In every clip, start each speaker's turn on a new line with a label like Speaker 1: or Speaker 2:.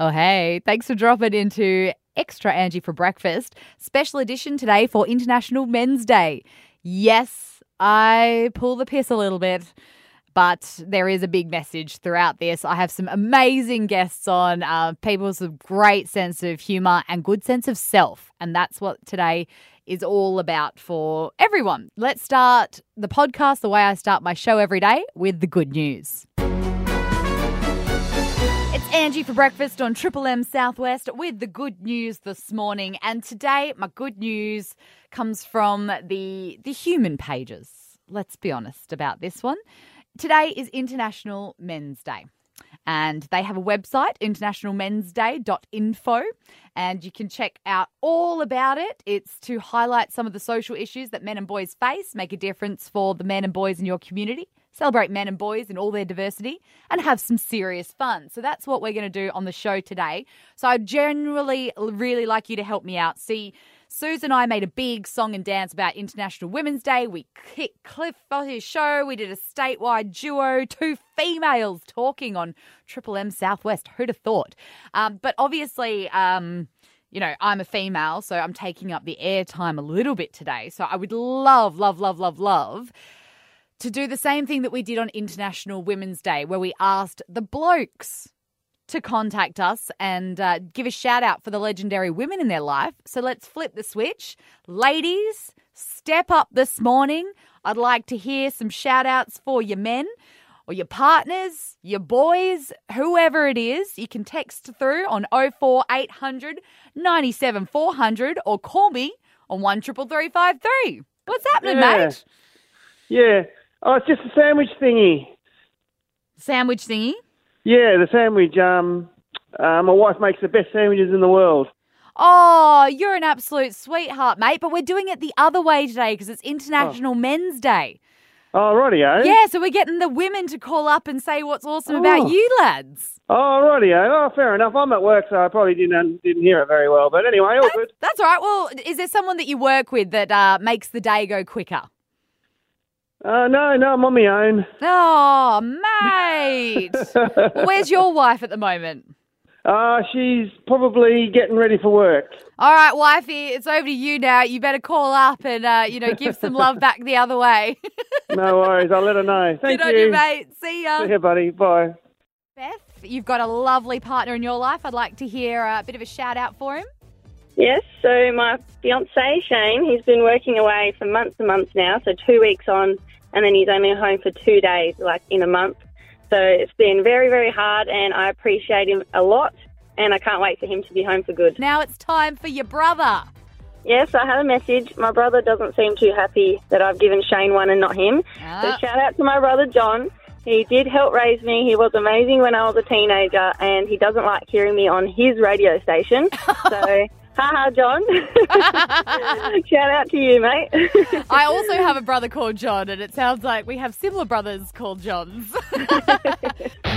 Speaker 1: Oh, hey, thanks for dropping into Extra Angie for breakfast. Special edition today for International Men's Day. Yes, I pull the piss a little bit, but there is a big message throughout this. I have some amazing guests on, uh, people with a great sense of humour and good sense of self. And that's what today is all about for everyone. Let's start the podcast the way I start my show every day with the good news. It's Angie for breakfast on Triple M Southwest with the good news this morning. And today, my good news comes from the the human pages. Let's be honest about this one. Today is International Men's Day. And they have a website, internationalmensday.info, and you can check out all about it. It's to highlight some of the social issues that men and boys face, make a difference for the men and boys in your community celebrate men and boys in all their diversity, and have some serious fun. So that's what we're going to do on the show today. So I generally really like you to help me out. See, Susan and I made a big song and dance about International Women's Day. We kicked Cliff on his show. We did a statewide duo, two females talking on Triple M Southwest. Who'd have thought? Um, but obviously, um, you know, I'm a female, so I'm taking up the airtime a little bit today. So I would love, love, love, love, love to do the same thing that we did on International Women's Day, where we asked the blokes to contact us and uh, give a shout out for the legendary women in their life. So let's flip the switch. Ladies, step up this morning. I'd like to hear some shout outs for your men or your partners, your boys, whoever it is. You can text through on 04800 97 400 or call me on 133353. What's happening,
Speaker 2: Yeah.
Speaker 1: mate?
Speaker 2: Yeah. Oh, it's just a sandwich thingy.
Speaker 1: Sandwich thingy.
Speaker 2: Yeah, the sandwich. Um, uh, my wife makes the best sandwiches in the world.
Speaker 1: Oh, you're an absolute sweetheart, mate. But we're doing it the other way today because it's International Men's Day.
Speaker 2: Oh, rightio.
Speaker 1: Yeah, so we're getting the women to call up and say what's awesome about
Speaker 2: Oh.
Speaker 1: you lads.
Speaker 2: Oh, rightio. Oh, fair enough. I'm at work, so I probably didn't um, didn't hear it very well. But anyway, all good.
Speaker 1: That's all right. Well, is there someone that you work with that uh, makes the day go quicker?
Speaker 2: Uh, no, no, I'm on my own.
Speaker 1: Oh, mate. well, where's your wife at the moment?
Speaker 2: Uh, she's probably getting ready for work.
Speaker 1: All right, wifey, it's over to you now. You better call up and uh, you know give some love back the other way.
Speaker 2: No worries. I'll let her know. Thank
Speaker 1: Good on
Speaker 2: you.
Speaker 1: you, mate. See ya.
Speaker 2: See ya, buddy. Bye.
Speaker 1: Beth, you've got a lovely partner in your life. I'd like to hear a bit of a shout out for him.
Speaker 3: Yes, so my fiance Shane, he's been working away for months and months now, so two weeks on, and then he's only home for two days, like in a month. So it's been very, very hard, and I appreciate him a lot, and I can't wait for him to be home for good.
Speaker 1: Now it's time for your brother.
Speaker 3: Yes, I have a message. My brother doesn't seem too happy that I've given Shane one and not him.
Speaker 1: Ah.
Speaker 3: So shout out to my brother John. He did help raise me. He was amazing when I was a teenager, and he doesn't like hearing me on his radio station. So, haha, John. shout out to you, mate.
Speaker 1: I also have a brother called John, and it sounds like we have similar brothers called Johns.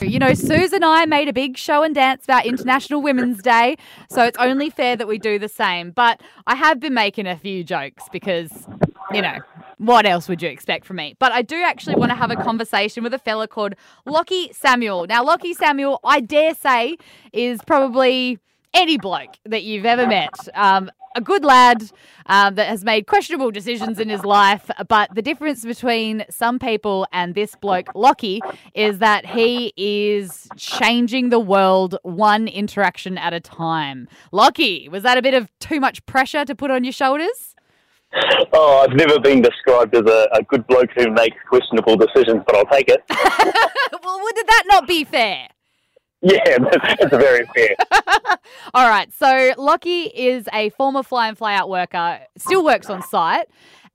Speaker 1: You know, Suze and I made a big show and dance about International Women's Day, so it's only fair that we do the same. But I have been making a few jokes because, you know, what else would you expect from me? But I do actually want to have a conversation with a fella called Lockie Samuel. Now, Lockie Samuel, I dare say, is probably any bloke that you've ever met. Um, a good lad um, that has made questionable decisions in his life, but the difference between some people and this bloke, Lockie, is that he is changing the world one interaction at a time. Lockie, was that a bit of too much pressure to put on your shoulders?
Speaker 4: Oh, I've never been described as a, a good bloke who makes questionable decisions, but I'll take it.
Speaker 1: well, would that not be fair?
Speaker 4: Yeah, that's, very fair.
Speaker 1: All right. So Lockie is a former fly and fly out worker, still works on site.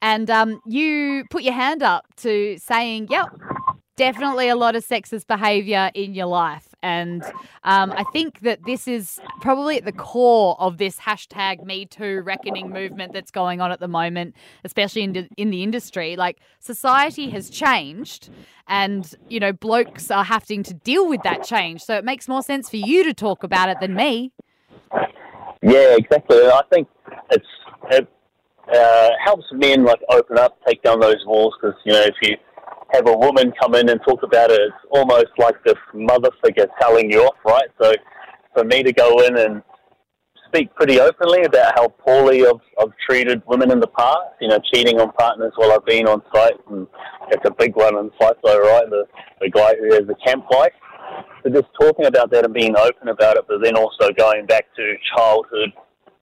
Speaker 1: And um, you put your hand up to saying, yep, definitely a lot of sexist behavior in your life. And um, I think that this is probably at the core of this hashtag Me Too reckoning movement that's going on at the moment, especially in the, in the industry. Like society has changed, and you know blokes are having to deal with that change. So it makes more sense for you to talk about it than me.
Speaker 4: Yeah, exactly. I think it's it uh, helps men like open up, take down those walls because you know if you have a woman come in and talk about it, it's almost like this mother figure telling you off, right? So for me to go in and speak pretty openly about how poorly I've, I've treated women in the past, you know, cheating on partners while I've been on site, and it's a big one in FIFO, right? The, the guy who has the camp wife. So just talking about that and being open about it, but then also going back to childhood,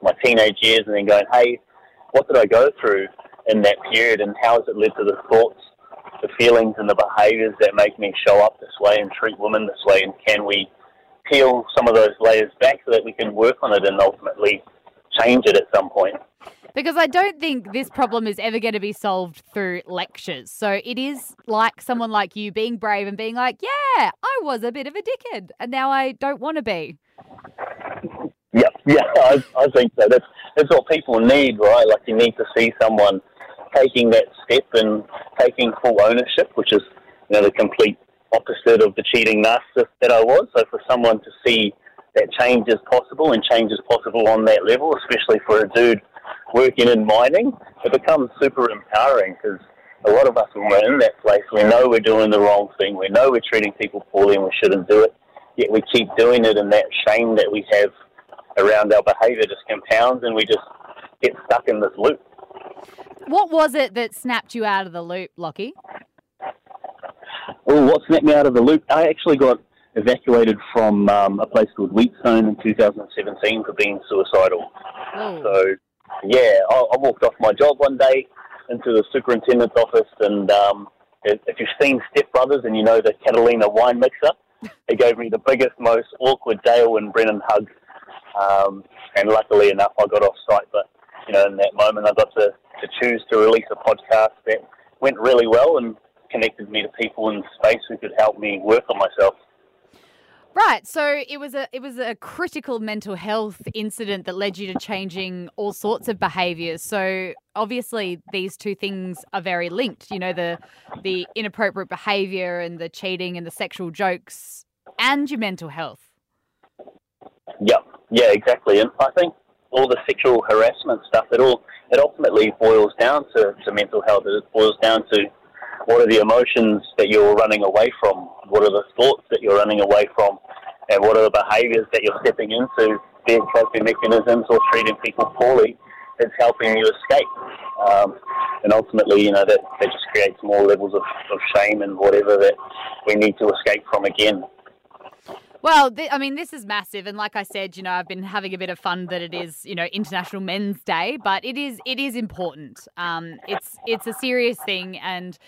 Speaker 4: my teenage years, and then going, hey, what did I go through in that period, and how has it led to the thoughts, the feelings, and the behaviours that make me show up this way and treat women this way, and can we peel some of those layers back so that we can work on it and ultimately change it at some point.
Speaker 1: Because I don't think this problem is ever going to be solved through lectures. So it is like someone like you being brave and being like, yeah, I was a bit of a dickhead and now I don't want to be.
Speaker 4: Yeah, yeah, I, I think so. That's, that's what people need, right? Like you need to see someone taking that step and taking full ownership, which is you know the complete opposite of the cheating narcissist that I was. So for someone to see that change is possible and change is possible on that level, especially for a dude working in mining, it becomes super empowering because a lot of us when we're in that place, we know we're doing the wrong thing. We know we're treating people poorly and we shouldn't do it. Yet we keep doing it and that shame that we have around our behaviour just compounds and we just get stuck in this loop.
Speaker 1: What was it that snapped you out of the loop, Lockie?
Speaker 4: Oh, what snapped me out of the loop? I actually got evacuated from um, a place called Wheatstone in 2017 for being suicidal. So, yeah, I, I walked off my job one day into the superintendent's office, and um, if, if you've seen Step Brothers and you know the Catalina wine mixer, it gave me the biggest, most awkward Dale and Brennan hug. Um, and luckily enough, I got off site. But you know, in that moment, I got to, to choose to release a podcast that went really well and connected me to people in space who could help me work on myself.
Speaker 1: Right. So it was a it was a critical mental health incident that led you to changing all sorts of behaviors. So obviously these two things are very linked. You know, the the inappropriate behavior and the cheating and the sexual jokes and your mental health.
Speaker 4: Yeah, yeah, exactly. And I think all the sexual harassment stuff, it all it ultimately boils down to, to mental health. It boils down to what are the emotions that you're running away from? What are the thoughts that you're running away from? And what are the behaviors that you're stepping into, be it coping mechanisms or treating people poorly, that's helping you escape? Um, and ultimately, you know, that, that just creates more levels of, of shame and whatever that we need to escape from again.
Speaker 1: Well, th- I mean, this is massive, and like I said, you know, I've been having a bit of fun that it is, you know, International Men's Day, but it is it is important. Um, it's it's a serious thing, and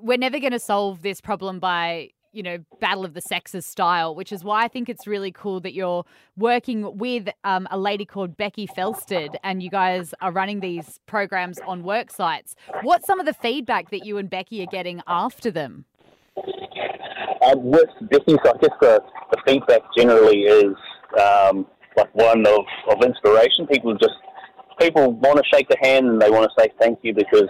Speaker 1: we're never going to solve this problem by you know battle of the sexes style, which is why I think it's really cool that you're working with um, a lady called Becky Felsted, and you guys are running these programs on work sites. What's some of the feedback that you and Becky are getting after them?
Speaker 4: Um, with so I guess the, the feedback generally is um, like one of, of inspiration. People just people want to shake the hand and they want to say thank you because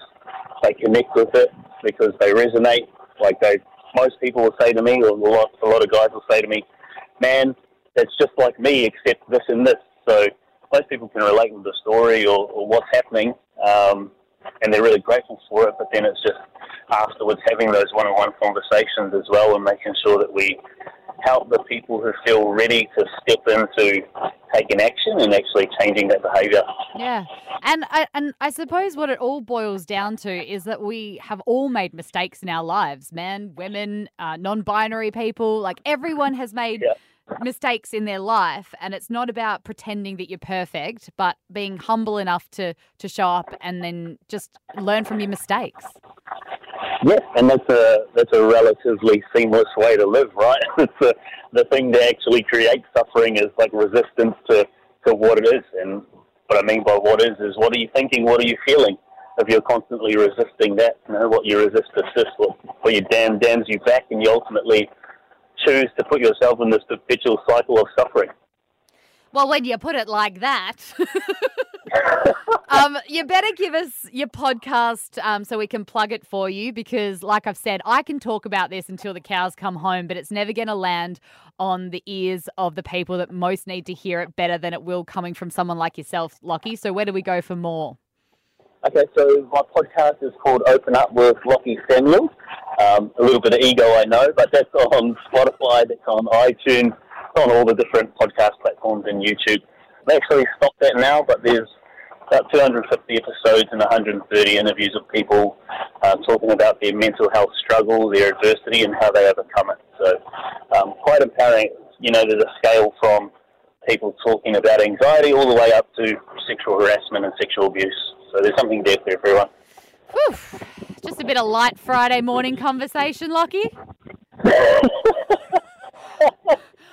Speaker 4: they connect with it because they resonate. Like they, most people will say to me, or a lot, a lot of guys will say to me, "Man, it's just like me except this and this." So most people can relate with the story or, or what's happening. Um, and they're really grateful for it. But then it's just afterwards having those one-on-one conversations as well, and making sure that we help the people who feel ready to step into taking action and actually changing that behaviour.
Speaker 1: Yeah, and I, and I suppose what it all boils down to is that we have all made mistakes in our lives, men, women, uh, non-binary people, like everyone has made.
Speaker 4: Yeah
Speaker 1: mistakes in their life and it's not about pretending that you're perfect but being humble enough to to show up and then just learn from your mistakes.
Speaker 4: Yeah and that's a that's a relatively seamless way to live right? It's a, the thing that actually creates suffering is like resistance to to what it is. And what i mean by what is is what are you thinking? What are you feeling? If you're constantly resisting that you know what you resist persists what, what you damn dams you back and you ultimately choose to put yourself in this perpetual cycle of suffering.
Speaker 1: Well, when you put it like that, um, you better give us your podcast um, so we can plug it for you because, like I've said, I can talk about this until the cows come home, but it's never going to land on the ears of the people that most need to hear it better than it will coming from someone like yourself, Lockie. So, where do we go for more?
Speaker 4: Okay, so my podcast is called Open Up with Lockie Samuel. Um, a little bit of ego, I know, but that's on Spotify, that's on iTunes, on all the different podcast platforms and YouTube. I've actually stopped that now, but there's about 250 episodes and 130 interviews of people uh, talking about their mental health struggle, their adversity, and how they overcome it. So, um, quite empowering. You know, there's a scale from people talking about anxiety all the way up to sexual harassment and sexual abuse. So there's something there for everyone.
Speaker 1: Whew. Just a bit of light Friday morning conversation, Lockie.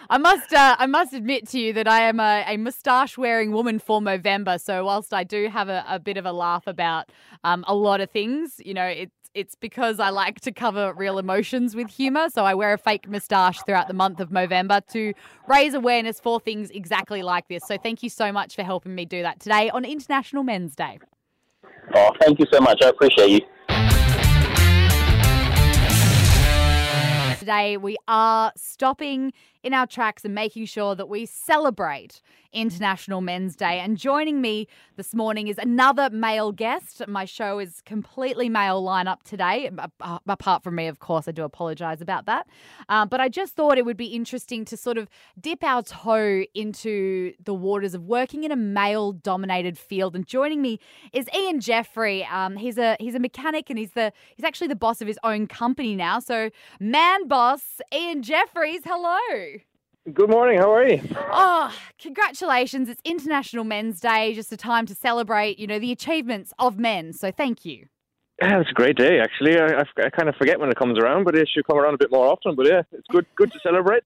Speaker 1: I must, uh, I must admit to you that I am a, a moustache-wearing woman for Movember. So whilst I do have a, a bit of a laugh about um, a lot of things, you know, it's it's because I like to cover real emotions with humour. So I wear a fake moustache throughout the month of Movember to raise awareness for things exactly like this. So thank you so much for helping me do that today on International Men's Day.
Speaker 4: Oh, thank you so much. I appreciate you.
Speaker 1: Today, we are stopping in our tracks and making sure that we celebrate International Men's Day. And joining me this morning is another male guest. My show is completely male lineup today, apart from me, of course. I do apologize about that. Um, but I just thought it would be interesting to sort of dip our toe into the waters of working in a male dominated field. And joining me is Ian Jeffrey. Um, he's a he's a mechanic and he's the he's actually the boss of his own company now. So man boss Ian Jeffries, hello.
Speaker 2: Good morning. How are you?
Speaker 1: Oh, congratulations. It's International Men's Day, just a time to celebrate, you know, the achievements of men. So thank you.
Speaker 2: Yeah, it's a great day, actually. I, I, I, kind of forget when it comes around, but it should come around a bit more often. But yeah, it's good good to celebrate.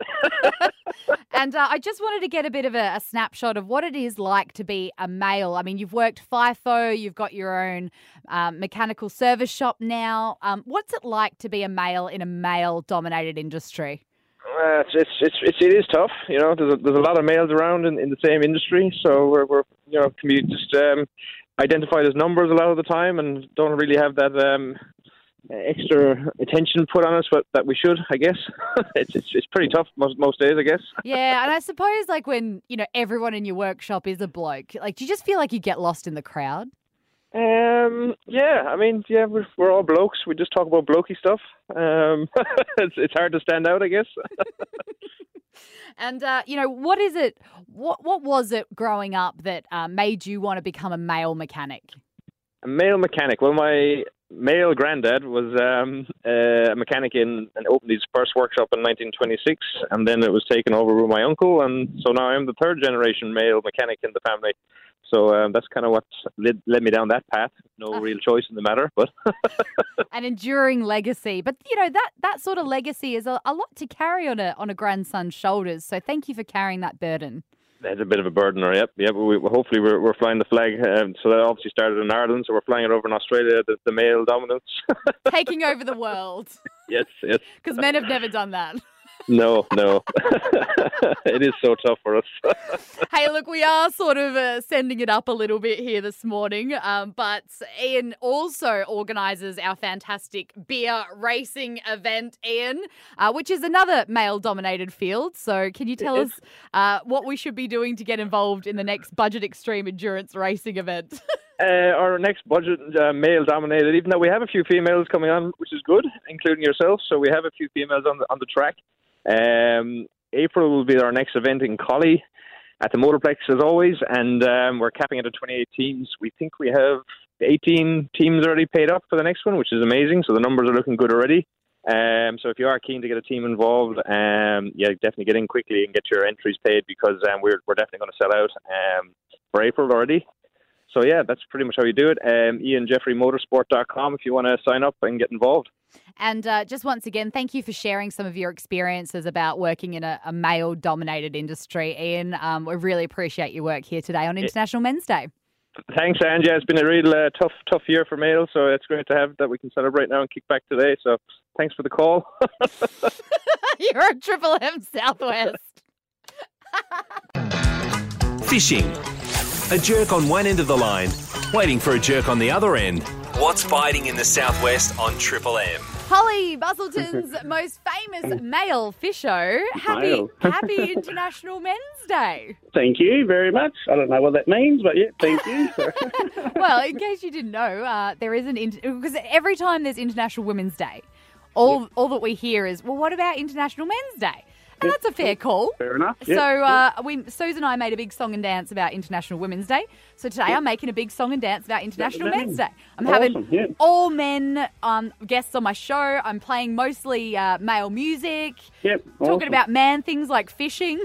Speaker 1: and uh, I just wanted to get a bit of a, a, snapshot of what it is like to be a male. I mean, you've worked FIFO, you've got your own um, mechanical service shop now. Um, what's it like to be a male in a male dominated industry?
Speaker 2: Uh, it's, it's it's it's it is tough. You know, there's a, there's a lot of males around in, in the same industry, so we're, we're you know can be just um, identified as numbers a lot of the time, and don't really have that um, extra attention put on us but that we should. I guess it's, it's it's pretty tough most most days. I guess.
Speaker 1: Yeah, and I suppose like when you know everyone in your workshop is a bloke, like do you just feel like you get lost in the crowd?
Speaker 2: Um, yeah, I mean, yeah, we're, we're all blokes. We just talk about blokey stuff. Um, it's, it's hard to stand out, I guess.
Speaker 1: and uh, you know, what is it? What what was it growing up that uh, made you want to become a male mechanic?
Speaker 2: A male mechanic. Well, my male granddad was um, a mechanic in and opened his first workshop in 1926, and then it was taken over by my uncle, and so now I'm the third generation male mechanic in the family. So um, that's kind of what led, led me down that path. No uh, real choice in the matter, but
Speaker 1: an enduring legacy. But you know that that sort of legacy is a, a lot to carry on a on a grandson's shoulders. So thank you for carrying that burden.
Speaker 2: That's a bit of a burden, or yep, yep. We, hopefully, we're, we're flying the flag. Um, so that obviously started in Ireland, so we're flying it over in Australia. The, the male dominance,
Speaker 1: taking over the world.
Speaker 2: yes, yes.
Speaker 1: Because men have never done that.
Speaker 2: No, no. it is so tough for us.
Speaker 1: hey, look, we are sort of uh, sending it up a little bit here this morning, um, but Ian also organises our fantastic beer racing event, Ian, uh, which is another male dominated field. So, can you tell us uh, what we should be doing to get involved in the next Budget Extreme Endurance Racing event?
Speaker 2: Uh, our next budget uh, male dominated, even though we have a few females coming on, which is good, including yourself. So we have a few females on the on the track. Um, April will be our next event in Collie at the Motorplex as always, and um, we're capping it at 28 teams. We think we have 18 teams already paid up for the next one, which is amazing. So the numbers are looking good already. Um, so if you are keen to get a team involved, um, yeah, definitely get in quickly and get your entries paid because um, we're we're definitely going to sell out um, for April already. So yeah, that's pretty much how you do it. Um, IanJeffreyMotorsport.com if you want to sign up and get involved.
Speaker 1: And uh, just once again, thank you for sharing some of your experiences about working in a, a male dominated industry. Ian, um, we really appreciate your work here today on International Men's Day.
Speaker 2: Thanks, Angie. It's been a real uh, tough, tough year for males, so it's great to have that we can celebrate now and kick back today. So thanks for the call.
Speaker 1: You're a Triple M Southwest.
Speaker 5: Fishing. A jerk on one end of the line, waiting for a jerk on the other end. What's biting in the southwest on Triple M?
Speaker 1: Holly Bustleton's most famous male fisho. Happy
Speaker 6: Male.
Speaker 1: Happy International Men's Day.
Speaker 6: Thank you very much. I don't know what that means, but yeah, thank you.
Speaker 1: Well, in case you didn't know, uh, there is an because every time there's International Women's Day, all all that we hear is, well, what about International Men's Day? And that's a fair call.
Speaker 6: Fair enough.
Speaker 1: So uh, we, Susan and I made a big song and dance about International Women's Day. So today I'm making a big song and dance about International
Speaker 6: Men's Day.
Speaker 1: I'm
Speaker 6: Awesome,
Speaker 1: having all men um, guests on my show. I'm playing mostly uh, male music,
Speaker 6: Yep.
Speaker 1: talking
Speaker 6: awesome.
Speaker 1: about man things like fishing.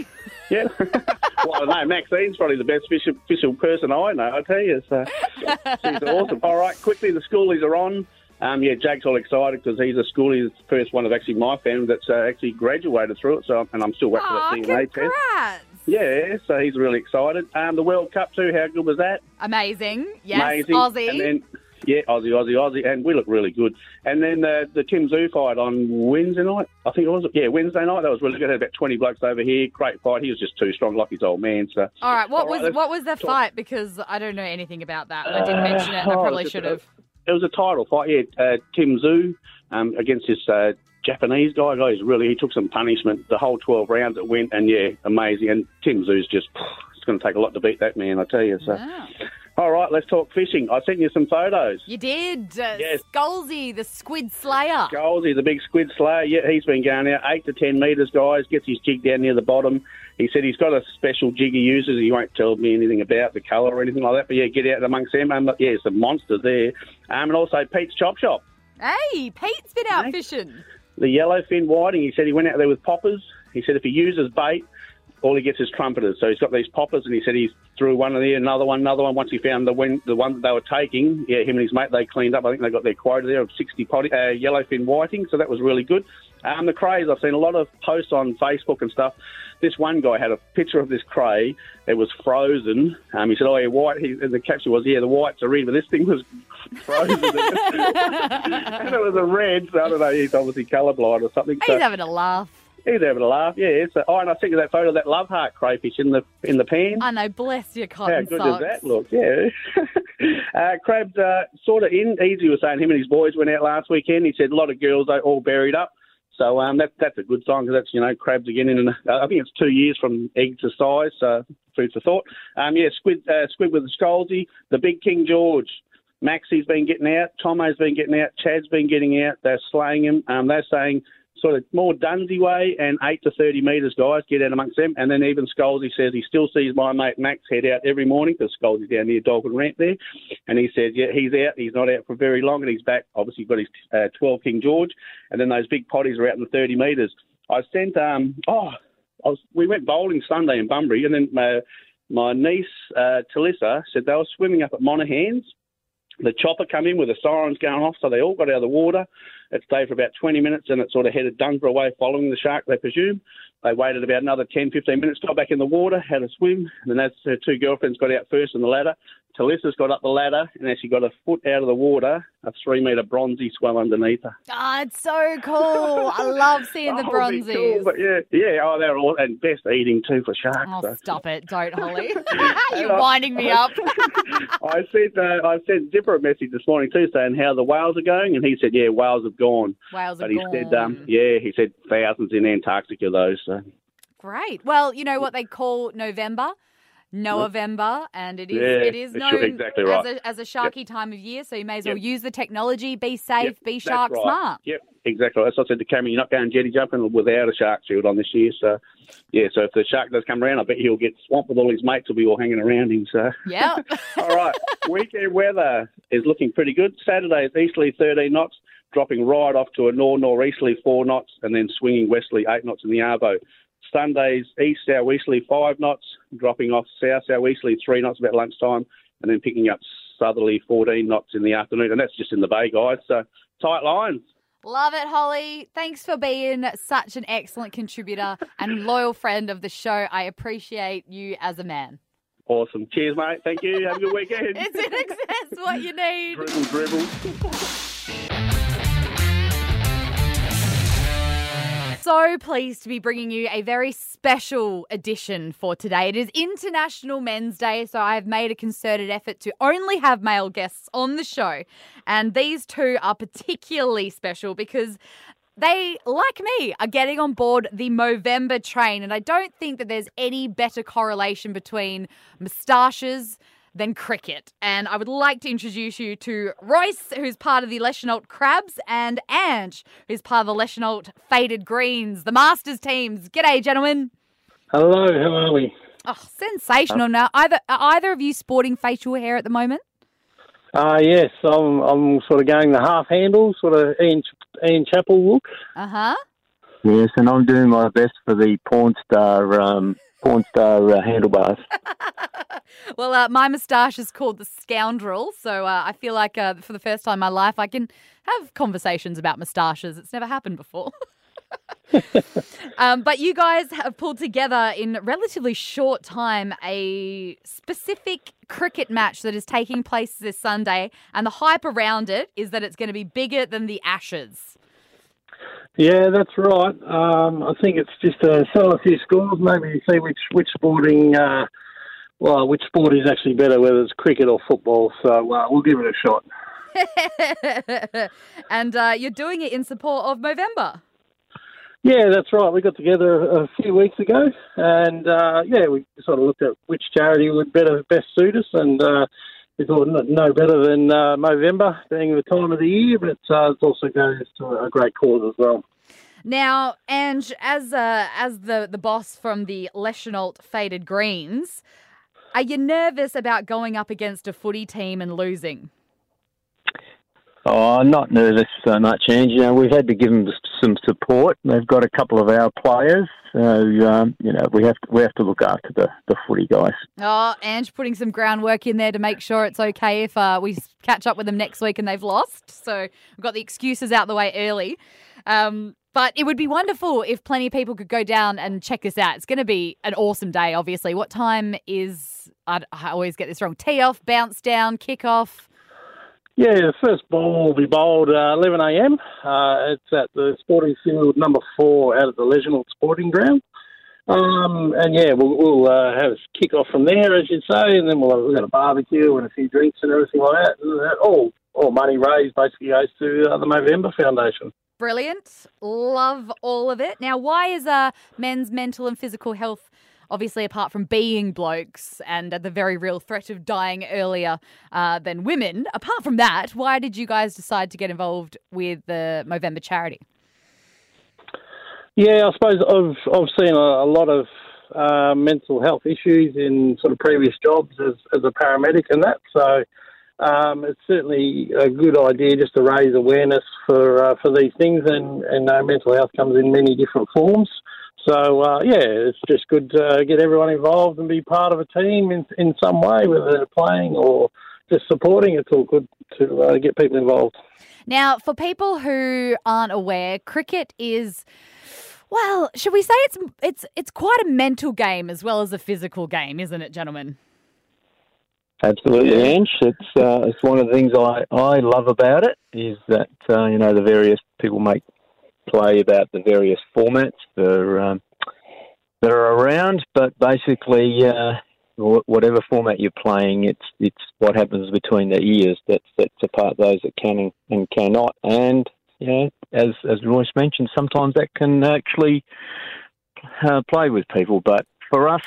Speaker 6: Yeah. well, I don't know. Maxine's probably the best official, official person I know, I tell you. So she's awesome. All right, quickly, the schoolies are on. Um, yeah, Jake's all excited because he's a schoolie, the first one of actually my family that's uh, actually graduated through it. So, and I'm still waiting for the DNA test.
Speaker 1: congrats!
Speaker 6: Yeah, so he's really excited. Um, the World Cup too. How good was that?
Speaker 1: Amazing. Yes,
Speaker 6: Amazing.
Speaker 1: Aussie.
Speaker 6: And then, yeah, Aussie, Aussie, Aussie, and we look really good. And then uh, the Tim Tszyu fight on Wednesday night, I think it was. Yeah, Wednesday night. That was really good. Had about twenty blokes over here. Great fight. He was just too strong, like his old man. So
Speaker 1: All right, what
Speaker 6: All right,
Speaker 1: was
Speaker 6: let's
Speaker 1: what was the fight? Because I don't know anything about that. I didn't mention it. and I
Speaker 6: oh,
Speaker 1: probably should have.
Speaker 6: It was a title fight. Yeah, uh, Tim Tszyu um, against this uh, Japanese guy. Guys, really, he took some punishment. The whole twelve rounds it went, and yeah, amazing. And Tim Tszyu's just. It's going to take a lot to beat that man, I tell you. So,
Speaker 1: Wow.
Speaker 6: all right, let's talk fishing. I sent you some photos.
Speaker 1: You did. Uh,
Speaker 6: Yes.
Speaker 1: Skolzy, the squid slayer.
Speaker 6: Golsey, the big squid slayer, yeah, he's been going out eight to ten metres, guys. Gets his jig down near the bottom. He said he's got a special jig he uses. He won't tell me anything about the colour or anything like that. But yeah, get out amongst them. Um, yeah, some monster there. Um, and also Pete's Chop Shop,
Speaker 1: Hey, Pete's been out fishing.
Speaker 6: the yellowfin whiting. He said he went out there with poppers. He said if he uses bait, all he gets is trumpeters. So he's got these poppers, and he said he threw one in there, another one, another one. Once he found the one, the one that they were taking, yeah, him and his mate, they cleaned up. I think they got their quota there of 60 potty, uh, yellowfin whiting, so that was really good. Um, the crays, I've seen a lot of posts on Facebook and stuff. This one guy had a picture of this cray. It was frozen. Um, he said, "Oh, yeah, white." He, and the caption was, "Yeah, the whites are in, but this thing was frozen." and it was a red. So I don't know. He's obviously colourblind or something.
Speaker 1: He's
Speaker 6: so-
Speaker 1: having a laugh.
Speaker 6: He's having a laugh, yeah. So, oh, and I sent you that photo of that love heart crayfish in the in the pan.
Speaker 1: I know, bless your
Speaker 6: How good
Speaker 1: socks.
Speaker 6: does that look? Yeah. uh, Crab's uh, sort of in. Easy was saying him and his boys went out last weekend. He said a lot of girls they all buried up. So um, that, that's a good sign because that's you know crabs again in. An, I think it's two years from egg to size. So food for thought. Um, yeah, squid uh, squid with the Scalzi, the big King George. Maxie's been getting out. Tomo's been getting out. Chad's been getting out. They're slaying him. Um, they're saying sort of more Dunsey way and 8 to 30 metres, guys, get out amongst them. And then even Scalzi says he still sees my mate Max head out every morning because Scalzi's down near Dolphin Ramp there. And he says, yeah, he's out. He's not out for very long and he's back. Obviously, got his uh, 12 King George. And then those big potties are out in the 30 metres. I sent, um, oh, I was, we went bowling Sunday in Bunbury and then my, my niece, uh, Talissa, said they were swimming up at Monaghan's the chopper come in with the sirens going off, so they all got out of the water. It stayed for about 20 minutes and it sort of headed Dunsborough away following the shark, they presume. They waited about another 10, 15 minutes, got back in the water, had a swim, and then as her two girlfriends got out first on the ladder, Talissa's got up the ladder, and as she got a foot out of the water, a three metre bronzy swam underneath her.
Speaker 1: Oh, it's so cool. I love seeing the
Speaker 6: Oh,
Speaker 1: bronzies.
Speaker 6: cool, but yeah, yeah, oh, they're all, and best eating too for sharks.
Speaker 1: Oh,
Speaker 6: so.
Speaker 1: stop it. Don't, Holly. You're winding me up.
Speaker 6: I sent uh, I sent Zipper a message this morning too, saying how the whales are going, and he said, "Yeah, whales have gone."
Speaker 1: Whales
Speaker 6: But he
Speaker 1: gone.
Speaker 6: said, um, "Yeah, he said thousands in Antarctica though." So
Speaker 1: Great. Well, you know what they call November? November, and it is
Speaker 6: Yeah,
Speaker 1: it is known
Speaker 6: exactly
Speaker 1: as, a, as a sharky time of year. So you may as well
Speaker 6: Yep.
Speaker 1: use the technology, be safe,
Speaker 6: Yep,
Speaker 1: be shark
Speaker 6: right.
Speaker 1: smart.
Speaker 6: Yep, exactly. As I said to Cameron, you're not going jetty jumping without a shark shield on this year. So yeah, so if the shark does come around, I bet he'll get swamped with all his mates. will be all hanging around him. So.
Speaker 1: Yeah.
Speaker 6: All right. Weekend weather is looking pretty good. Saturday is easterly 13 knots, dropping right off to a nor northeasterly 4 knots, and then swinging westerly 8 knots in the Arvo. Sunday's east southeasterly 5 knots, dropping off south southeasterly 3 knots about lunchtime, and then picking up southerly 14 knots in the afternoon. And that's just in the bay, guys. So tight lines.
Speaker 1: Love it, Holly. Thanks for being such an excellent contributor and loyal friend of the show. I appreciate you as a man.
Speaker 6: Awesome. Cheers, mate. Thank you. Have a good weekend.
Speaker 1: It's in excess what you need.
Speaker 6: dribble, dribble.
Speaker 1: So pleased to be bringing you a very special edition for today. It is International Men's Day, so I have made a concerted effort to only have male guests on the show. And these two are particularly special because they, like me, are getting on board the Movember train. And I don't think that there's any better correlation between moustaches than cricket. And I would like to introduce you to Royce, who's part of the Leschenault Crabs, and Ange, who's part of the Leschenault Faded Greens, the Masters teams. G'day, gentlemen.
Speaker 7: Hello, how are we?
Speaker 1: Oh, sensational! Now, either are either of you sporting facial hair at the moment?
Speaker 7: Uh, yes, I'm, I'm sort of going the half handle, sort of Ian, Ian Chappell look.
Speaker 1: Uh huh.
Speaker 8: Yes, and I'm doing my best for the porn star, um, porn star uh, handlebars.
Speaker 1: well, uh, my moustache is called the Scoundrel, so uh, I feel like uh, for the first time in my life I can have conversations about moustaches. It's never happened before. um, but you guys have pulled together in relatively short time a specific cricket match that is taking place this Sunday, and the hype around it is that it's going to be bigger than the Ashes.
Speaker 7: Yeah, that's right. Um, I think it's just to sell a few scores, maybe see which which sporting, uh, well, which sport is actually better, whether it's cricket or football. So uh, we'll give it a shot.
Speaker 1: and uh, you're doing it in support of Movember.
Speaker 7: Yeah, that's right. We got together a few weeks ago, and uh, yeah, we sort of looked at which charity would better best suit us, and uh, we thought no better than uh, Movember, being the time of the year, but uh, it also goes to a great cause as well.
Speaker 1: Now, Ange, as uh, as the the boss from the Leschenault Faded Greens, are you nervous about going up against a footy team and losing?
Speaker 8: Oh, I'm not nervous so much, Ange. You know, we've had to give them some support. They've got a couple of our players, so um, you know we have to we have to look after the, the footy guys.
Speaker 1: Oh, Ange putting some groundwork in there to make sure it's okay if uh, we catch up with them next week and they've lost. So we've got the excuses out the way early. Um, but it would be wonderful if plenty of people could go down and check this out. It's going to be an awesome day, obviously. What time is, I, I always get this wrong, tee off, bounce down, kick off?
Speaker 7: Yeah, the first ball will be bowled uh, 11 a.m. Uh, it's at the Sporting Field number four out at the Leschenault Sporting Ground. Um, and yeah, we'll, we'll uh, have a kick off from there, as you say, and then we'll have, we've got a barbecue and a few drinks and everything like that. And all, all money raised basically goes to uh, the Movember Foundation.
Speaker 1: Brilliant. Love all of it. Now, why is uh, men's mental and physical health obviously, apart from being blokes and the very real threat of dying earlier uh, than women, apart from that, why did you guys decide to get involved with the Movember charity?
Speaker 7: Yeah, I suppose I've I've seen a, a lot of uh, mental health issues in sort of previous jobs as as a paramedic and that. So um, it's certainly a good idea just to raise awareness for uh, for these things, and and uh, mental health comes in many different forms. So uh, yeah, it's just good to get everyone involved and be part of a team in in some way, whether they're playing or just supporting. It's all good to uh, get people involved.
Speaker 1: Now, for people who aren't aware, cricket is. Well, should we say it's it's it's quite a mental game as well as a physical game, isn't it, gentlemen?
Speaker 8: Absolutely, Ange. It's uh, it's one of the things I, I love about it is that uh, you know the various people make play about the various formats that are, um, that are around, but basically, uh, whatever format you're playing, it's it's what happens between the ears that sets apart those that can and cannot. And you know, as as Royce mentioned, sometimes that can actually uh, play with people. But for us,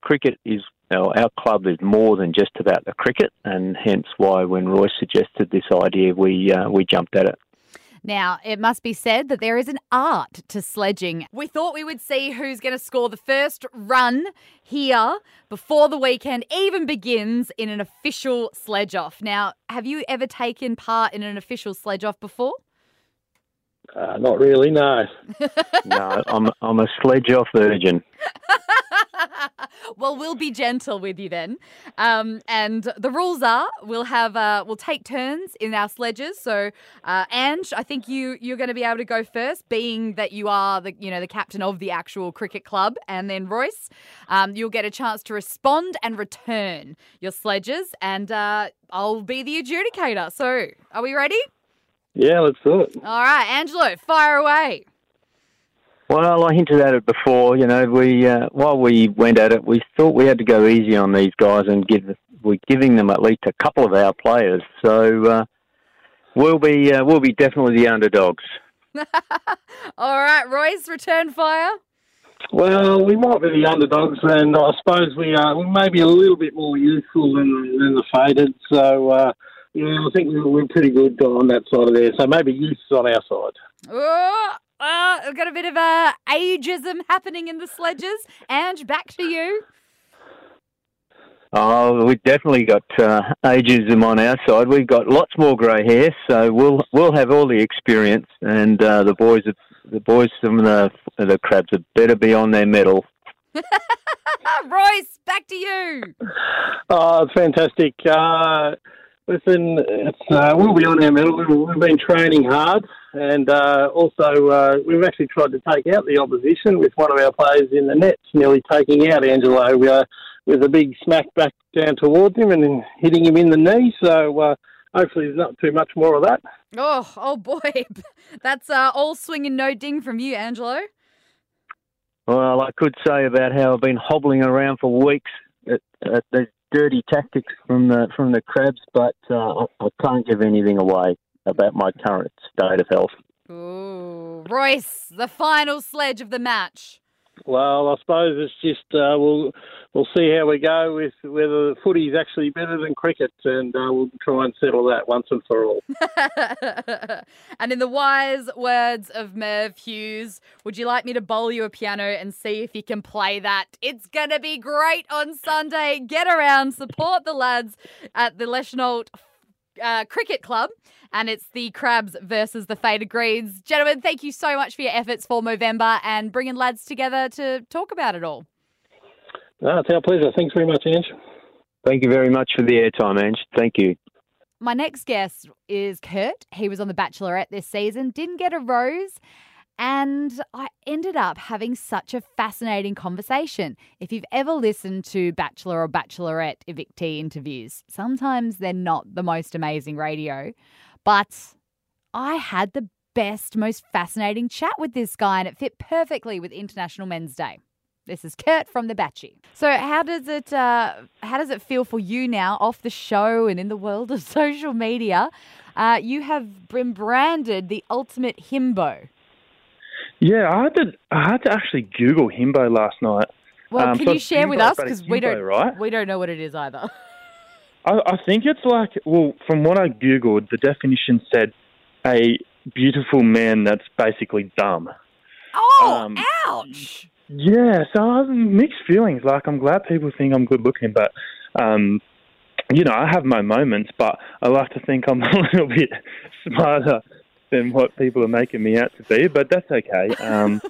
Speaker 8: cricket is our club is more than just about the cricket, and hence why when Royce suggested this idea, we uh, we jumped at it.
Speaker 1: Now, it must be said that there is an art to sledging. We thought we would see who's going to score the first run here before the weekend even begins in an official sledge off. Now, have you ever taken part in an official sledge off before?
Speaker 7: Uh, not really, no.
Speaker 8: no, I'm I'm a sledge off virgin.
Speaker 1: well, we'll be gentle with you then. Um, and the rules are we'll have uh, we'll take turns in our sledges. So, uh, Ange, I think you you're going to be able to go first, being that you are the you know the captain of the actual cricket club, and then Royce, um, you'll get a chance to respond and return your sledges, and uh, I'll be the adjudicator. So, are we ready?
Speaker 7: Yeah, let's do it.
Speaker 1: All right, Angelo, fire away.
Speaker 8: Well, I hinted at it before. You know, we uh, while we went at it, we thought we had to go easy on these guys and give we're giving them at least a couple of our players. So uh, we'll be uh, we'll be definitely the underdogs.
Speaker 1: All right, Royce, return fire.
Speaker 7: Well, we might be the underdogs, and I suppose we are. We may be a little bit more youthful than, than the faded. So, uh, yeah, I think we're, we're pretty good on that side of there. So maybe youth's on our side.
Speaker 1: Oh, uh, I've got a bit of uh, ageism happening in the sledges. Ange, back to you.
Speaker 8: Oh, we've definitely got uh, ageism on our side. We've got lots more grey hair, so we'll we'll have all the experience, and uh, the boys the boys from the the crabs had better be on their medal.
Speaker 1: Royce, back to you.
Speaker 7: Oh, it's fantastic. Uh, listen, it's, uh, we'll be on our medal. We've, we've been training hard, and uh, also uh, we've actually tried to take out the opposition with one of our players in the nets, nearly taking out Angelo uh, with a big smack back down towards him and then hitting him in the knee. So uh, hopefully there's not too much more of that.
Speaker 1: Oh, oh boy. That's uh, all swing and no ding from you, Angelo.
Speaker 8: Well, I could say about how I've been hobbling around for weeks at, at the dirty tactics from the from the crabs, but uh, I can't give anything away about my current state of health.
Speaker 1: Ooh, Royce, the final sledge of the match.
Speaker 7: Well, I suppose it's just uh, we'll we'll see how we go with whether the footy is actually better than cricket, and uh, we'll try and settle that once and for all.
Speaker 1: and in the wise words of Merv Hughes, would you like me to bowl you a piano and see if you can play that? It's gonna be great on Sunday. Get around, support the lads at the Leschenault uh, Cricket Club, and it's the Crabs versus the Faded Greens. Gentlemen, thank you so much for your efforts for Movember and bringing lads together to talk about it all.
Speaker 7: No, it's our pleasure. Thanks very much, Ange.
Speaker 8: Thank you very much for the airtime, Ange. Thank you.
Speaker 1: My next guest is Kurt. He was on The Bachelorette this season, didn't get a rose. And I ended up having such a fascinating conversation. If you've ever listened to Bachelor or Bachelorette evictee interviews, sometimes they're not the most amazing radio, but I had the best, most fascinating chat with this guy, and it fit perfectly with International Men's Day. This is Kurt from the Batchy. So, how does it uh, how does it feel for you now off the show and in the world of social media? Uh, you have been branded the ultimate himbo.
Speaker 9: Yeah, I had to I had to actually Google himbo last night.
Speaker 1: Well,
Speaker 9: Um,
Speaker 1: can
Speaker 9: so
Speaker 1: you share with us because we don't
Speaker 9: right?
Speaker 1: we don't know what it is either.
Speaker 9: I, I think it's like well, from what I googled, the definition said a beautiful man that's basically dumb.
Speaker 1: Oh,
Speaker 9: Um,
Speaker 1: ouch!
Speaker 9: Yeah, so I have mixed feelings. Like I'm glad people think I'm good looking, but um, you know, I have my moments, but I like to think I'm a little bit smarter than what people are making me out to be. But that's okay. Um,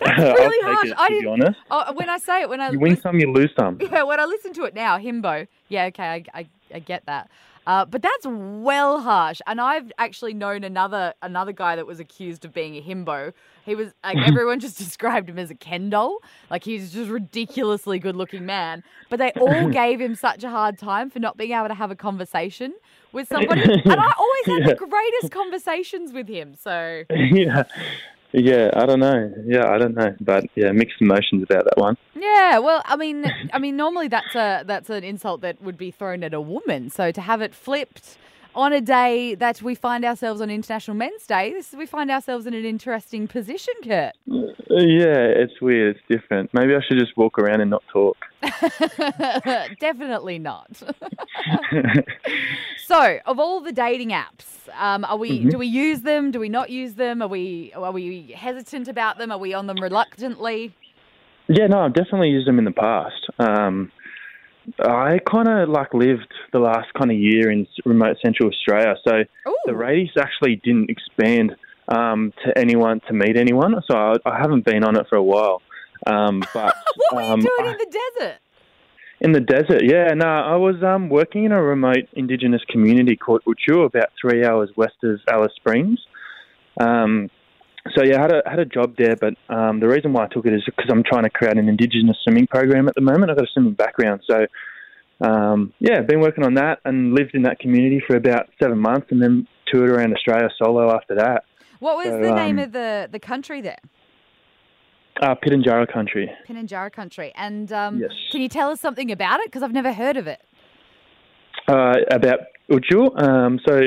Speaker 1: That's
Speaker 9: I'll
Speaker 1: really
Speaker 9: take
Speaker 1: harsh.
Speaker 9: it,
Speaker 1: I
Speaker 9: to be
Speaker 1: didn't.
Speaker 9: honest.
Speaker 1: Oh, when I say it, when I
Speaker 9: You win some, you lose some.
Speaker 1: Yeah, when I listen to it now, himbo. Yeah, okay, I, I, I get that. Uh, but that's well harsh. And I've actually known another another guy that was accused of being a himbo. He was like everyone just described him as a Ken doll. Like he's just ridiculously good looking man. But they all gave him such a hard time for not being able to have a conversation with somebody. And I always had
Speaker 9: Yeah.
Speaker 1: the greatest conversations with him. So
Speaker 9: yeah, yeah. I don't know. Yeah, I don't know. But yeah, mixed emotions about that one.
Speaker 1: Yeah, well, I mean, I mean, normally that's a that's an insult that would be thrown at a woman. So to have it flipped on a day that we find ourselves on International Men's Day, this we find ourselves in an interesting position, Kurt.
Speaker 9: Yeah, it's weird. It's different. Maybe I should just walk around and not talk.
Speaker 1: Definitely not. so, of all the dating apps, um, are we?
Speaker 9: Mhm.
Speaker 1: Do we use them? Do we not use them? Are we? Are we hesitant about them? Are we on them reluctantly?
Speaker 9: Yeah, no, I've definitely used them in the past. Um, I kind of like lived the last kind of year in remote central Australia, so the radius actually didn't expand um, to anyone to meet anyone. So I, I haven't been on it for a while. Um, but
Speaker 1: What were
Speaker 9: um,
Speaker 1: you doing in the desert?
Speaker 9: in the desert, yeah, no, I was um, working in a remote Indigenous community called Utju, about three hours west of Alice Springs. Um, so yeah, I had a had a job there, but um, the reason why I took it is because I'm trying to create an Indigenous swimming program at the moment. I've got a swimming background, so um, yeah, been working on that and lived in that community for about seven months, and then toured around Australia solo after that.
Speaker 1: What was
Speaker 9: So,
Speaker 1: the name
Speaker 9: um,
Speaker 1: of the the country there?
Speaker 9: Uh, Pitjantjatjara country.
Speaker 1: Pinanjara country. And um,
Speaker 9: Yes.
Speaker 1: can you tell us something about it? Because I've never heard of it.
Speaker 9: Uh, about Utju. Um, so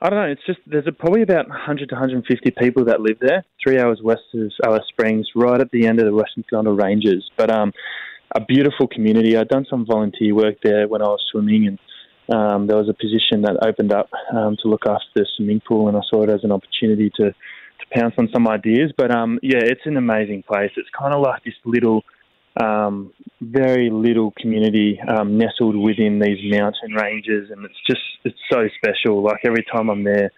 Speaker 9: I don't know. It's just there's a, probably about 100 to 150 people that live there, three hours west of Alice Springs, right at the end of the Western Florida Ranges. But um, a beautiful community. I'd done some volunteer work there when I was swimming, and um, there was a position that opened up um, to look after the swimming pool, and I saw it as an opportunity to to pounce on some ideas. But um, yeah, it's an amazing place. It's kind of like this little um, very little community um, nestled within these mountain ranges, and it's just it's so special. Like every time I'm there,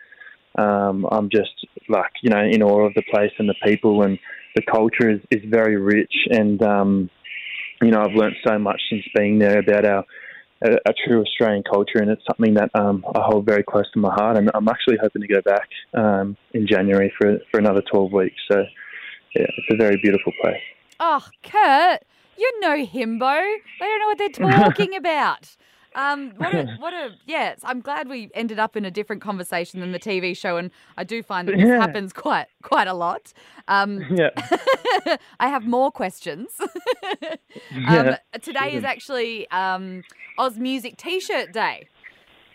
Speaker 9: um, I'm just like you know in awe of the place and the people, and the culture is, is very rich. And um, you know I've learnt so much since being there about our a, a true Australian culture, and it's something that um, I hold very close to my heart. And I'm actually hoping to go back um, in January for for another 12 weeks. So yeah, it's a very beautiful place.
Speaker 1: Oh, Kurt, you're no himbo. They don't know what they're talking about. Um, what a, what a, yeah, I'm glad we ended up in a different conversation than the TV show, and I do find that this
Speaker 9: Yeah.
Speaker 1: happens quite quite a lot. Um,
Speaker 9: Yeah.
Speaker 1: I have more questions. um,
Speaker 9: Yeah.
Speaker 1: today is actually um, Oz Music T-shirt Day.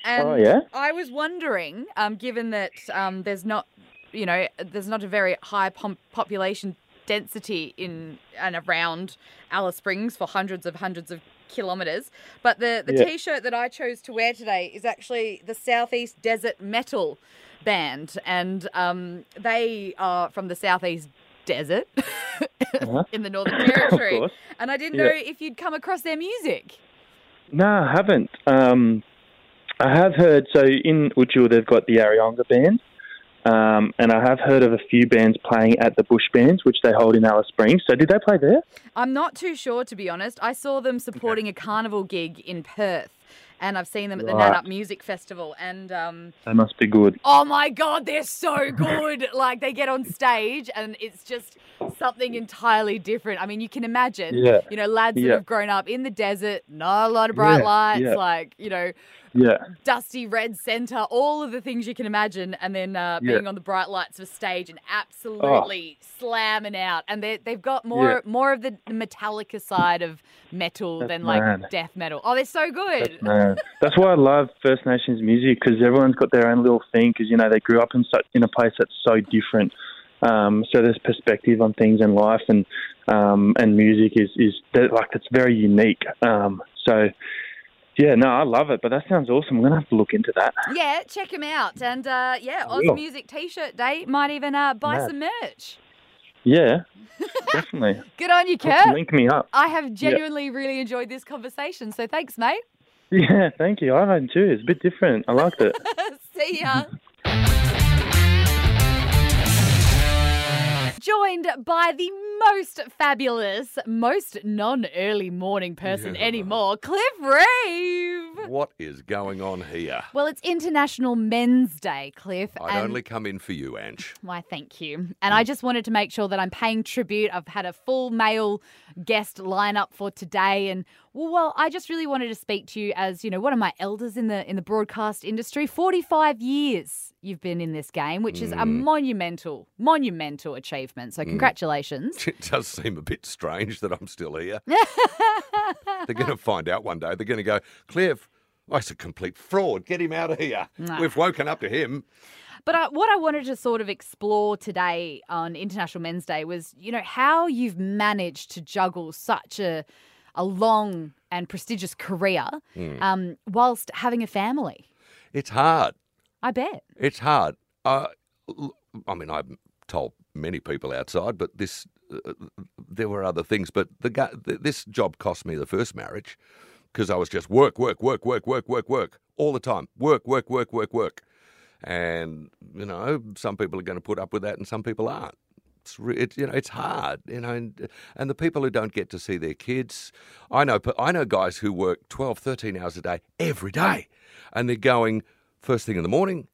Speaker 1: And
Speaker 9: Oh, yeah?
Speaker 1: I was wondering, um, given that um, there's not, you know, there's not a very high pom- population density in and around Alice Springs for hundreds of hundreds of kilometres, but the, the
Speaker 10: Yeah.
Speaker 1: T-shirt that I chose to wear today is actually the Southeast Desert Metal band, and um, they are from the Southeast Desert in the Northern Territory. and I didn't
Speaker 9: Yeah.
Speaker 1: know if you'd come across their music.
Speaker 9: No, I haven't. Um, I have heard, so in Utju they've got the Areyonga band, um, and I have heard of a few bands playing at the Bush Bands, which they hold in Alice Springs. So did they play there?
Speaker 1: I'm not too sure, to be honest. I saw them supporting a carnival gig in Perth, and I've seen them at the
Speaker 9: Right.
Speaker 1: Nannup Music Festival. And um,
Speaker 9: They must be good.
Speaker 1: oh my god, they're so good! like they get on stage, and it's just something entirely different. I mean, you can imagine,
Speaker 9: Yeah.
Speaker 1: you know, lads that have grown up in the desert, not a lot of bright
Speaker 9: Yeah,
Speaker 1: lights,
Speaker 9: yeah.
Speaker 1: like you know,
Speaker 9: Yeah.
Speaker 1: dusty red center, all of the things you can imagine, and then uh,
Speaker 9: Yeah.
Speaker 1: being on the bright lights of a stage and absolutely slamming out. And they they've got more
Speaker 9: Yeah.
Speaker 1: more of the Metallica side of metal
Speaker 9: That's
Speaker 1: than like death metal. Oh, they're so good.
Speaker 9: No. That's why I love First Nations music because everyone's got their own little thing because you know they grew up in such in a place that's so different. Um, so there's perspective on things in life and um, and music is is like it's very unique. Um, so yeah, no, I love it. But that sounds awesome. I'm gonna have to look into that.
Speaker 1: Yeah, check them out. And uh, yeah, Oz
Speaker 9: will.
Speaker 1: Music T-shirt Day might even uh, buy
Speaker 9: Mad.
Speaker 1: some merch.
Speaker 9: Yeah, definitely.
Speaker 1: Good on you,
Speaker 9: to
Speaker 1: Kurt.
Speaker 9: Link me up.
Speaker 1: I have
Speaker 9: Yeah.
Speaker 1: genuinely really enjoyed this conversation. So thanks, mate.
Speaker 9: Yeah, thank you. I had too. It's a bit different. I liked it.
Speaker 1: See ya. Joined by the most fabulous, most non early morning person anymore, Cliff Reeve.
Speaker 11: What is going on here?
Speaker 1: Well, it's International Men's Day, Cliff.
Speaker 11: I'd
Speaker 1: and
Speaker 11: only come in for you, Ange.
Speaker 1: why, thank you. And I just wanted to make sure that I'm paying tribute. I've had a full male guest lineup for today, and well, I just really wanted to speak to you as you know one of my elders in the in the broadcast industry. Forty five years you've been in this game, which is a
Speaker 11: Mm.
Speaker 1: monumental, monumental achievement. So congratulations.
Speaker 11: It does seem a bit strange that I'm still here. They're going to find out one day. They're going to go, Cliff, oh, it's a complete fraud. Get him out of here.
Speaker 1: Nah.
Speaker 11: We've woken up to him.
Speaker 1: But I, what I wanted to sort of explore today on International Men's Day was, you know, how you've managed to juggle such a a long and prestigious career
Speaker 11: Mm.
Speaker 1: um, whilst having a family.
Speaker 11: It's hard.
Speaker 1: I bet.
Speaker 11: It's hard. Uh, I mean, I've told many people outside, but this, uh, there were other things. But the this job cost me the first marriage because I was just work, work, work, work, work, work, work all the time. Work, work, work, work, work. And you know, some people are going to put up with that, and some people aren't. It's, it, you know, it's hard, you know, and, and the people who don't get to see their kids. I know, I know guys who work 12, 13 hours a day every day, and they're going first thing in the morning.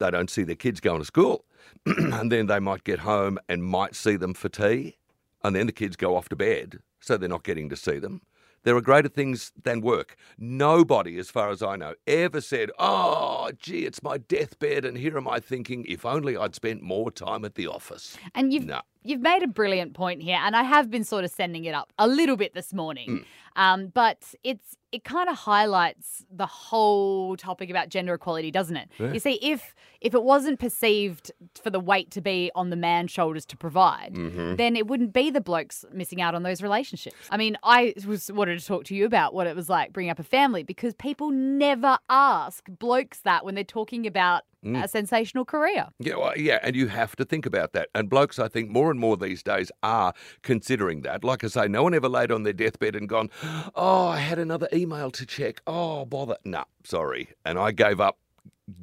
Speaker 11: They don't see their kids going to school, and then they might get home and might see them for tea, and then the kids go off to bed, so they're not getting to see them. There are greater things than work. Nobody, as far as I know, ever said, Oh, gee, it's my deathbed, and here am I thinking, if only I'd spent more time at the office.
Speaker 1: And you've
Speaker 11: No.
Speaker 1: You've made a brilliant point here, and I have been sort of sending it up a little bit this morning. Um, but it's it kind of highlights the whole topic about gender equality, doesn't it?
Speaker 10: Yeah.
Speaker 1: You see, if if it wasn't perceived for the weight to be on the man's shoulders to provide,
Speaker 10: Mhm.
Speaker 1: then it wouldn't be the blokes missing out on those relationships. I mean, I was wanted to talk to you about what it was like bringing up a family because people never ask blokes that when they're talking about
Speaker 11: Mm.
Speaker 1: a sensational career.
Speaker 11: Yeah, well, yeah, and you have to think about that. And blokes, I think, more and more these days are considering that. Like I say, no one ever laid on their deathbed and gone, "Oh, I had another email to check. Oh, bother." No, sorry. And I gave up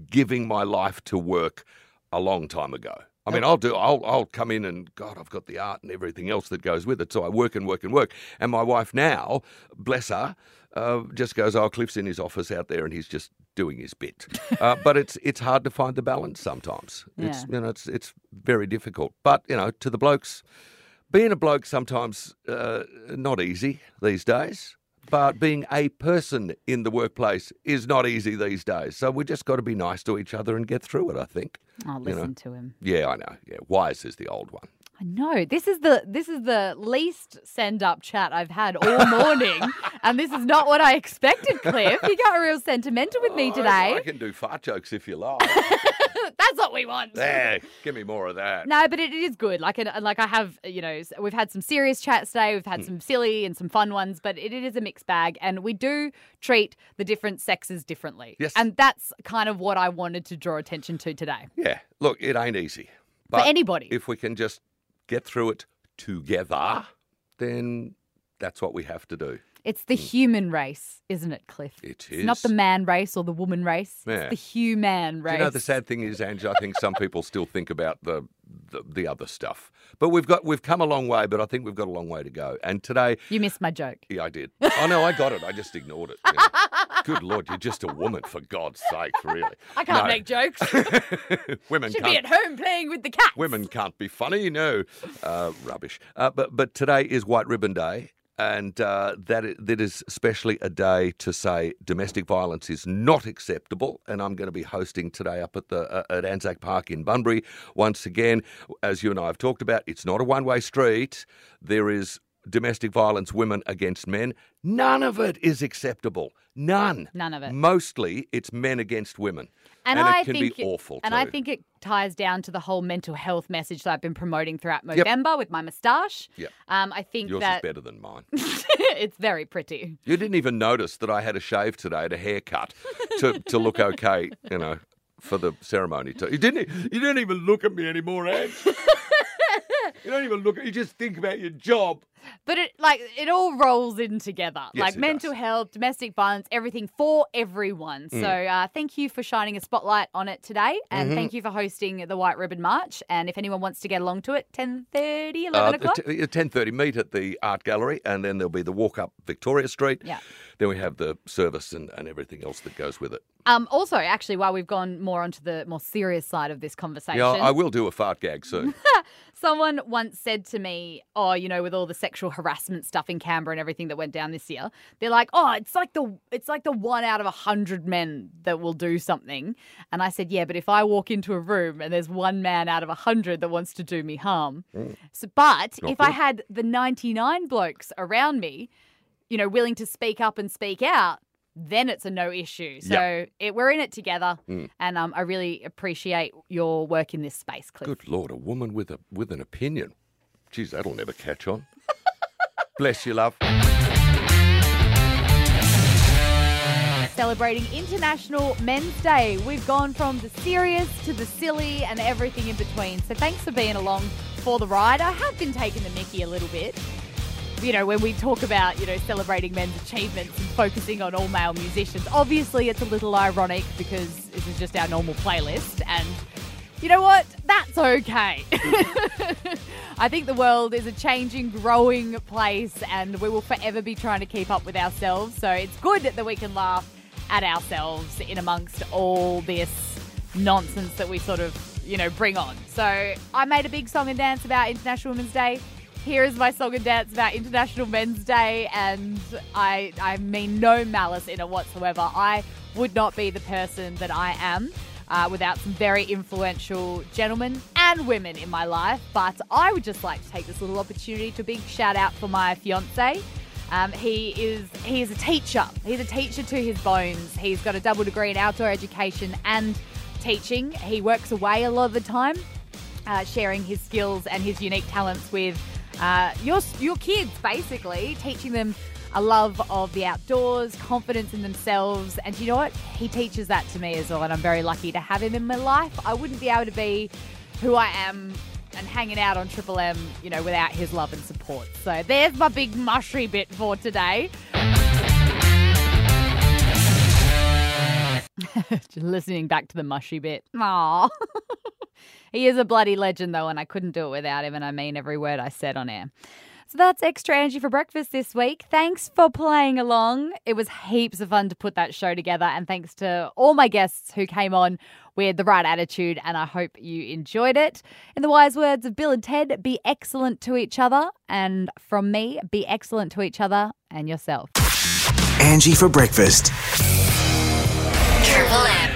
Speaker 11: giving my life to work a long time ago. I mean, I'll do. I'll I'll come in and God, I've got the art and everything else that goes with it. So I work and work and work. And my wife now, bless her, uh, just goes, "Oh, Cliff's in his office out there, and he's just doing his bit." uh, but it's it's hard to find the balance sometimes. It's
Speaker 10: Yeah.
Speaker 11: you know it's it's very difficult. But you know, to the blokes, being a bloke sometimes uh, not easy these days. But being a person in the workplace is not easy these days. So we just got to be nice to each other and get through it. I think.
Speaker 1: Oh,
Speaker 11: You know?
Speaker 1: listen to him.
Speaker 11: Yeah, I know. Yeah, wise is the old one.
Speaker 1: I know this is the this is the least send up chat I've had all morning, and this is not what I expected, Cliff. You got real sentimental with me today.
Speaker 11: I can do fart jokes if you like.
Speaker 1: That's what we want.
Speaker 11: there, give me more of that.
Speaker 1: No, but it is good. Like, and, and like I have, you know, we've had some serious chats today. We've had
Speaker 11: Hmm.
Speaker 1: some silly and some fun ones, but it, it is a mixed bag, and we do treat the different sexes differently.
Speaker 11: Yes.
Speaker 1: and that's kind of what I wanted to draw attention to today.
Speaker 11: Yeah, look, it ain't easy.
Speaker 1: For anybody.
Speaker 11: If we can just get through it together, then that's what we have to do.
Speaker 1: It's the human race, isn't it, Cliff?
Speaker 11: Hmm. It
Speaker 1: It's not the man race or the woman race.
Speaker 11: Yeah.
Speaker 1: It's the human race.
Speaker 11: Do you know the sad thing is, Ange, I think some people still think about the, the the other stuff. But we've got we've come a long way, but I think we've got a long way to go. And today,
Speaker 1: You missed my joke.
Speaker 11: yeah, I did. Oh no, I got it. I just ignored it. Good lord, you're just a woman, for God's sake, really.
Speaker 1: I can't
Speaker 11: No.
Speaker 1: make jokes.
Speaker 11: Women
Speaker 1: Should
Speaker 11: can't
Speaker 1: be at home playing with the cat.
Speaker 11: Women can't be funny, no. Uh, rubbish. Uh, but but today is White Ribbon Day, and uh, that that is especially a day to say domestic violence is not acceptable. And I'm going to be hosting today up at the uh, at Anzac Park in Bunbury once again. As you and I have talked about, it's not a one way street. There is domestic violence, women against men. None of it is acceptable. None.
Speaker 1: None of it.
Speaker 11: Mostly, it's men against women,
Speaker 1: And,
Speaker 11: it
Speaker 1: I
Speaker 11: can
Speaker 1: think
Speaker 11: be awful.
Speaker 1: And
Speaker 11: too.
Speaker 1: I think it ties down to the whole mental health message that I've been promoting throughout
Speaker 11: Yep.
Speaker 1: November with my moustache.
Speaker 11: Yep.
Speaker 1: Um, I think
Speaker 11: yours
Speaker 1: that
Speaker 11: is better than mine.
Speaker 1: it's very pretty.
Speaker 11: You didn't even notice that I had a shave today and a haircut to, to look okay, you know, for the ceremony. To, you didn't. You didn't even look at me anymore, Anne. you don't even look at. You just think about your job.
Speaker 1: But it like it all rolls in together.
Speaker 11: Yes,
Speaker 1: like mental health, domestic violence, everything for everyone.
Speaker 11: Mm.
Speaker 1: So uh, thank you for shining a spotlight on it today. And
Speaker 11: Mhm.
Speaker 1: thank you for hosting the White Ribbon March. And if anyone wants to get along to it, 10.30, 11 o'clock.
Speaker 11: At ten thirty, meet at the art gallery, and then there'll be the walk up Victoria Street.
Speaker 1: Yeah.
Speaker 11: Then we have the service and, and everything else that goes with it.
Speaker 1: Um, also, actually, while we've gone more onto the more serious side of this conversation,
Speaker 11: Yeah, I will do a fart gag soon.
Speaker 1: Someone once said to me, "Oh, you know, with all the sexual harassment stuff in Canberra and everything that went down this year, they're like, oh, it's like the it's like the one out of a hundred men that will do something." And I said, "Yeah, but if I walk into a room and there's one man out of a hundred that wants to do me harm, mm. so, but
Speaker 10: Not
Speaker 1: if I had the ninety nine blokes around me, you know, willing to speak up and speak out." Then it's a no issue. So
Speaker 11: Yep.
Speaker 1: it, we're in it together,
Speaker 11: Mm.
Speaker 1: and um, I really appreciate your work in this space, Cliff.
Speaker 11: Good lord, a woman with a with an opinion. Geez, that'll never catch on. Bless you, love.
Speaker 1: celebrating International Men's Day. We've gone from the serious to the silly and everything in between. So thanks for being along for the ride. I have been taking the mickey a little bit. You know, when we talk about, you know, celebrating men's achievements and focusing on all male musicians, obviously it's a little ironic because this is just our normal playlist. And you know what? That's okay. I think the world is a changing, growing place, and we will forever be trying to keep up with ourselves. So it's good that we can laugh at ourselves in amongst all this nonsense that we sort of, you know, bring on. So I made a big song and dance about International Women's Day. Here is my song and dance about International Men's Day, and I, I mean no malice in it whatsoever. I would not be the person that I am uh, without some very influential gentlemen and women in my life, but I would just like to take this little opportunity to big shout out for my fiance. Um, he is he is a teacher. He's a teacher to his bones. He's got a double degree in outdoor education and teaching. He works away a lot of the time, uh, sharing his skills and his unique talents with uh, your your kids, basically teaching them a love of the outdoors, confidence in themselves, and you know what? He teaches that to me as well, and I'm very lucky to have him in my life. I wouldn't be able to be who I am and hanging out on Triple M, you know, without his love and support. So there's my big mushy bit for today. Just listening back to the mushy bit. Aww. he is a bloody legend, though, and I couldn't do it without him, and I mean every word I said on air. So that's Extra Angie for breakfast this week. Thanks for playing along. It was heaps of fun to put that show together, and thanks to all my guests who came on with the right attitude, and I hope you enjoyed it. In the wise words of Bill and Ted, be excellent to each other, and from me, be excellent to each other and yourself.
Speaker 5: Angie for breakfast.
Speaker 10: Triple M.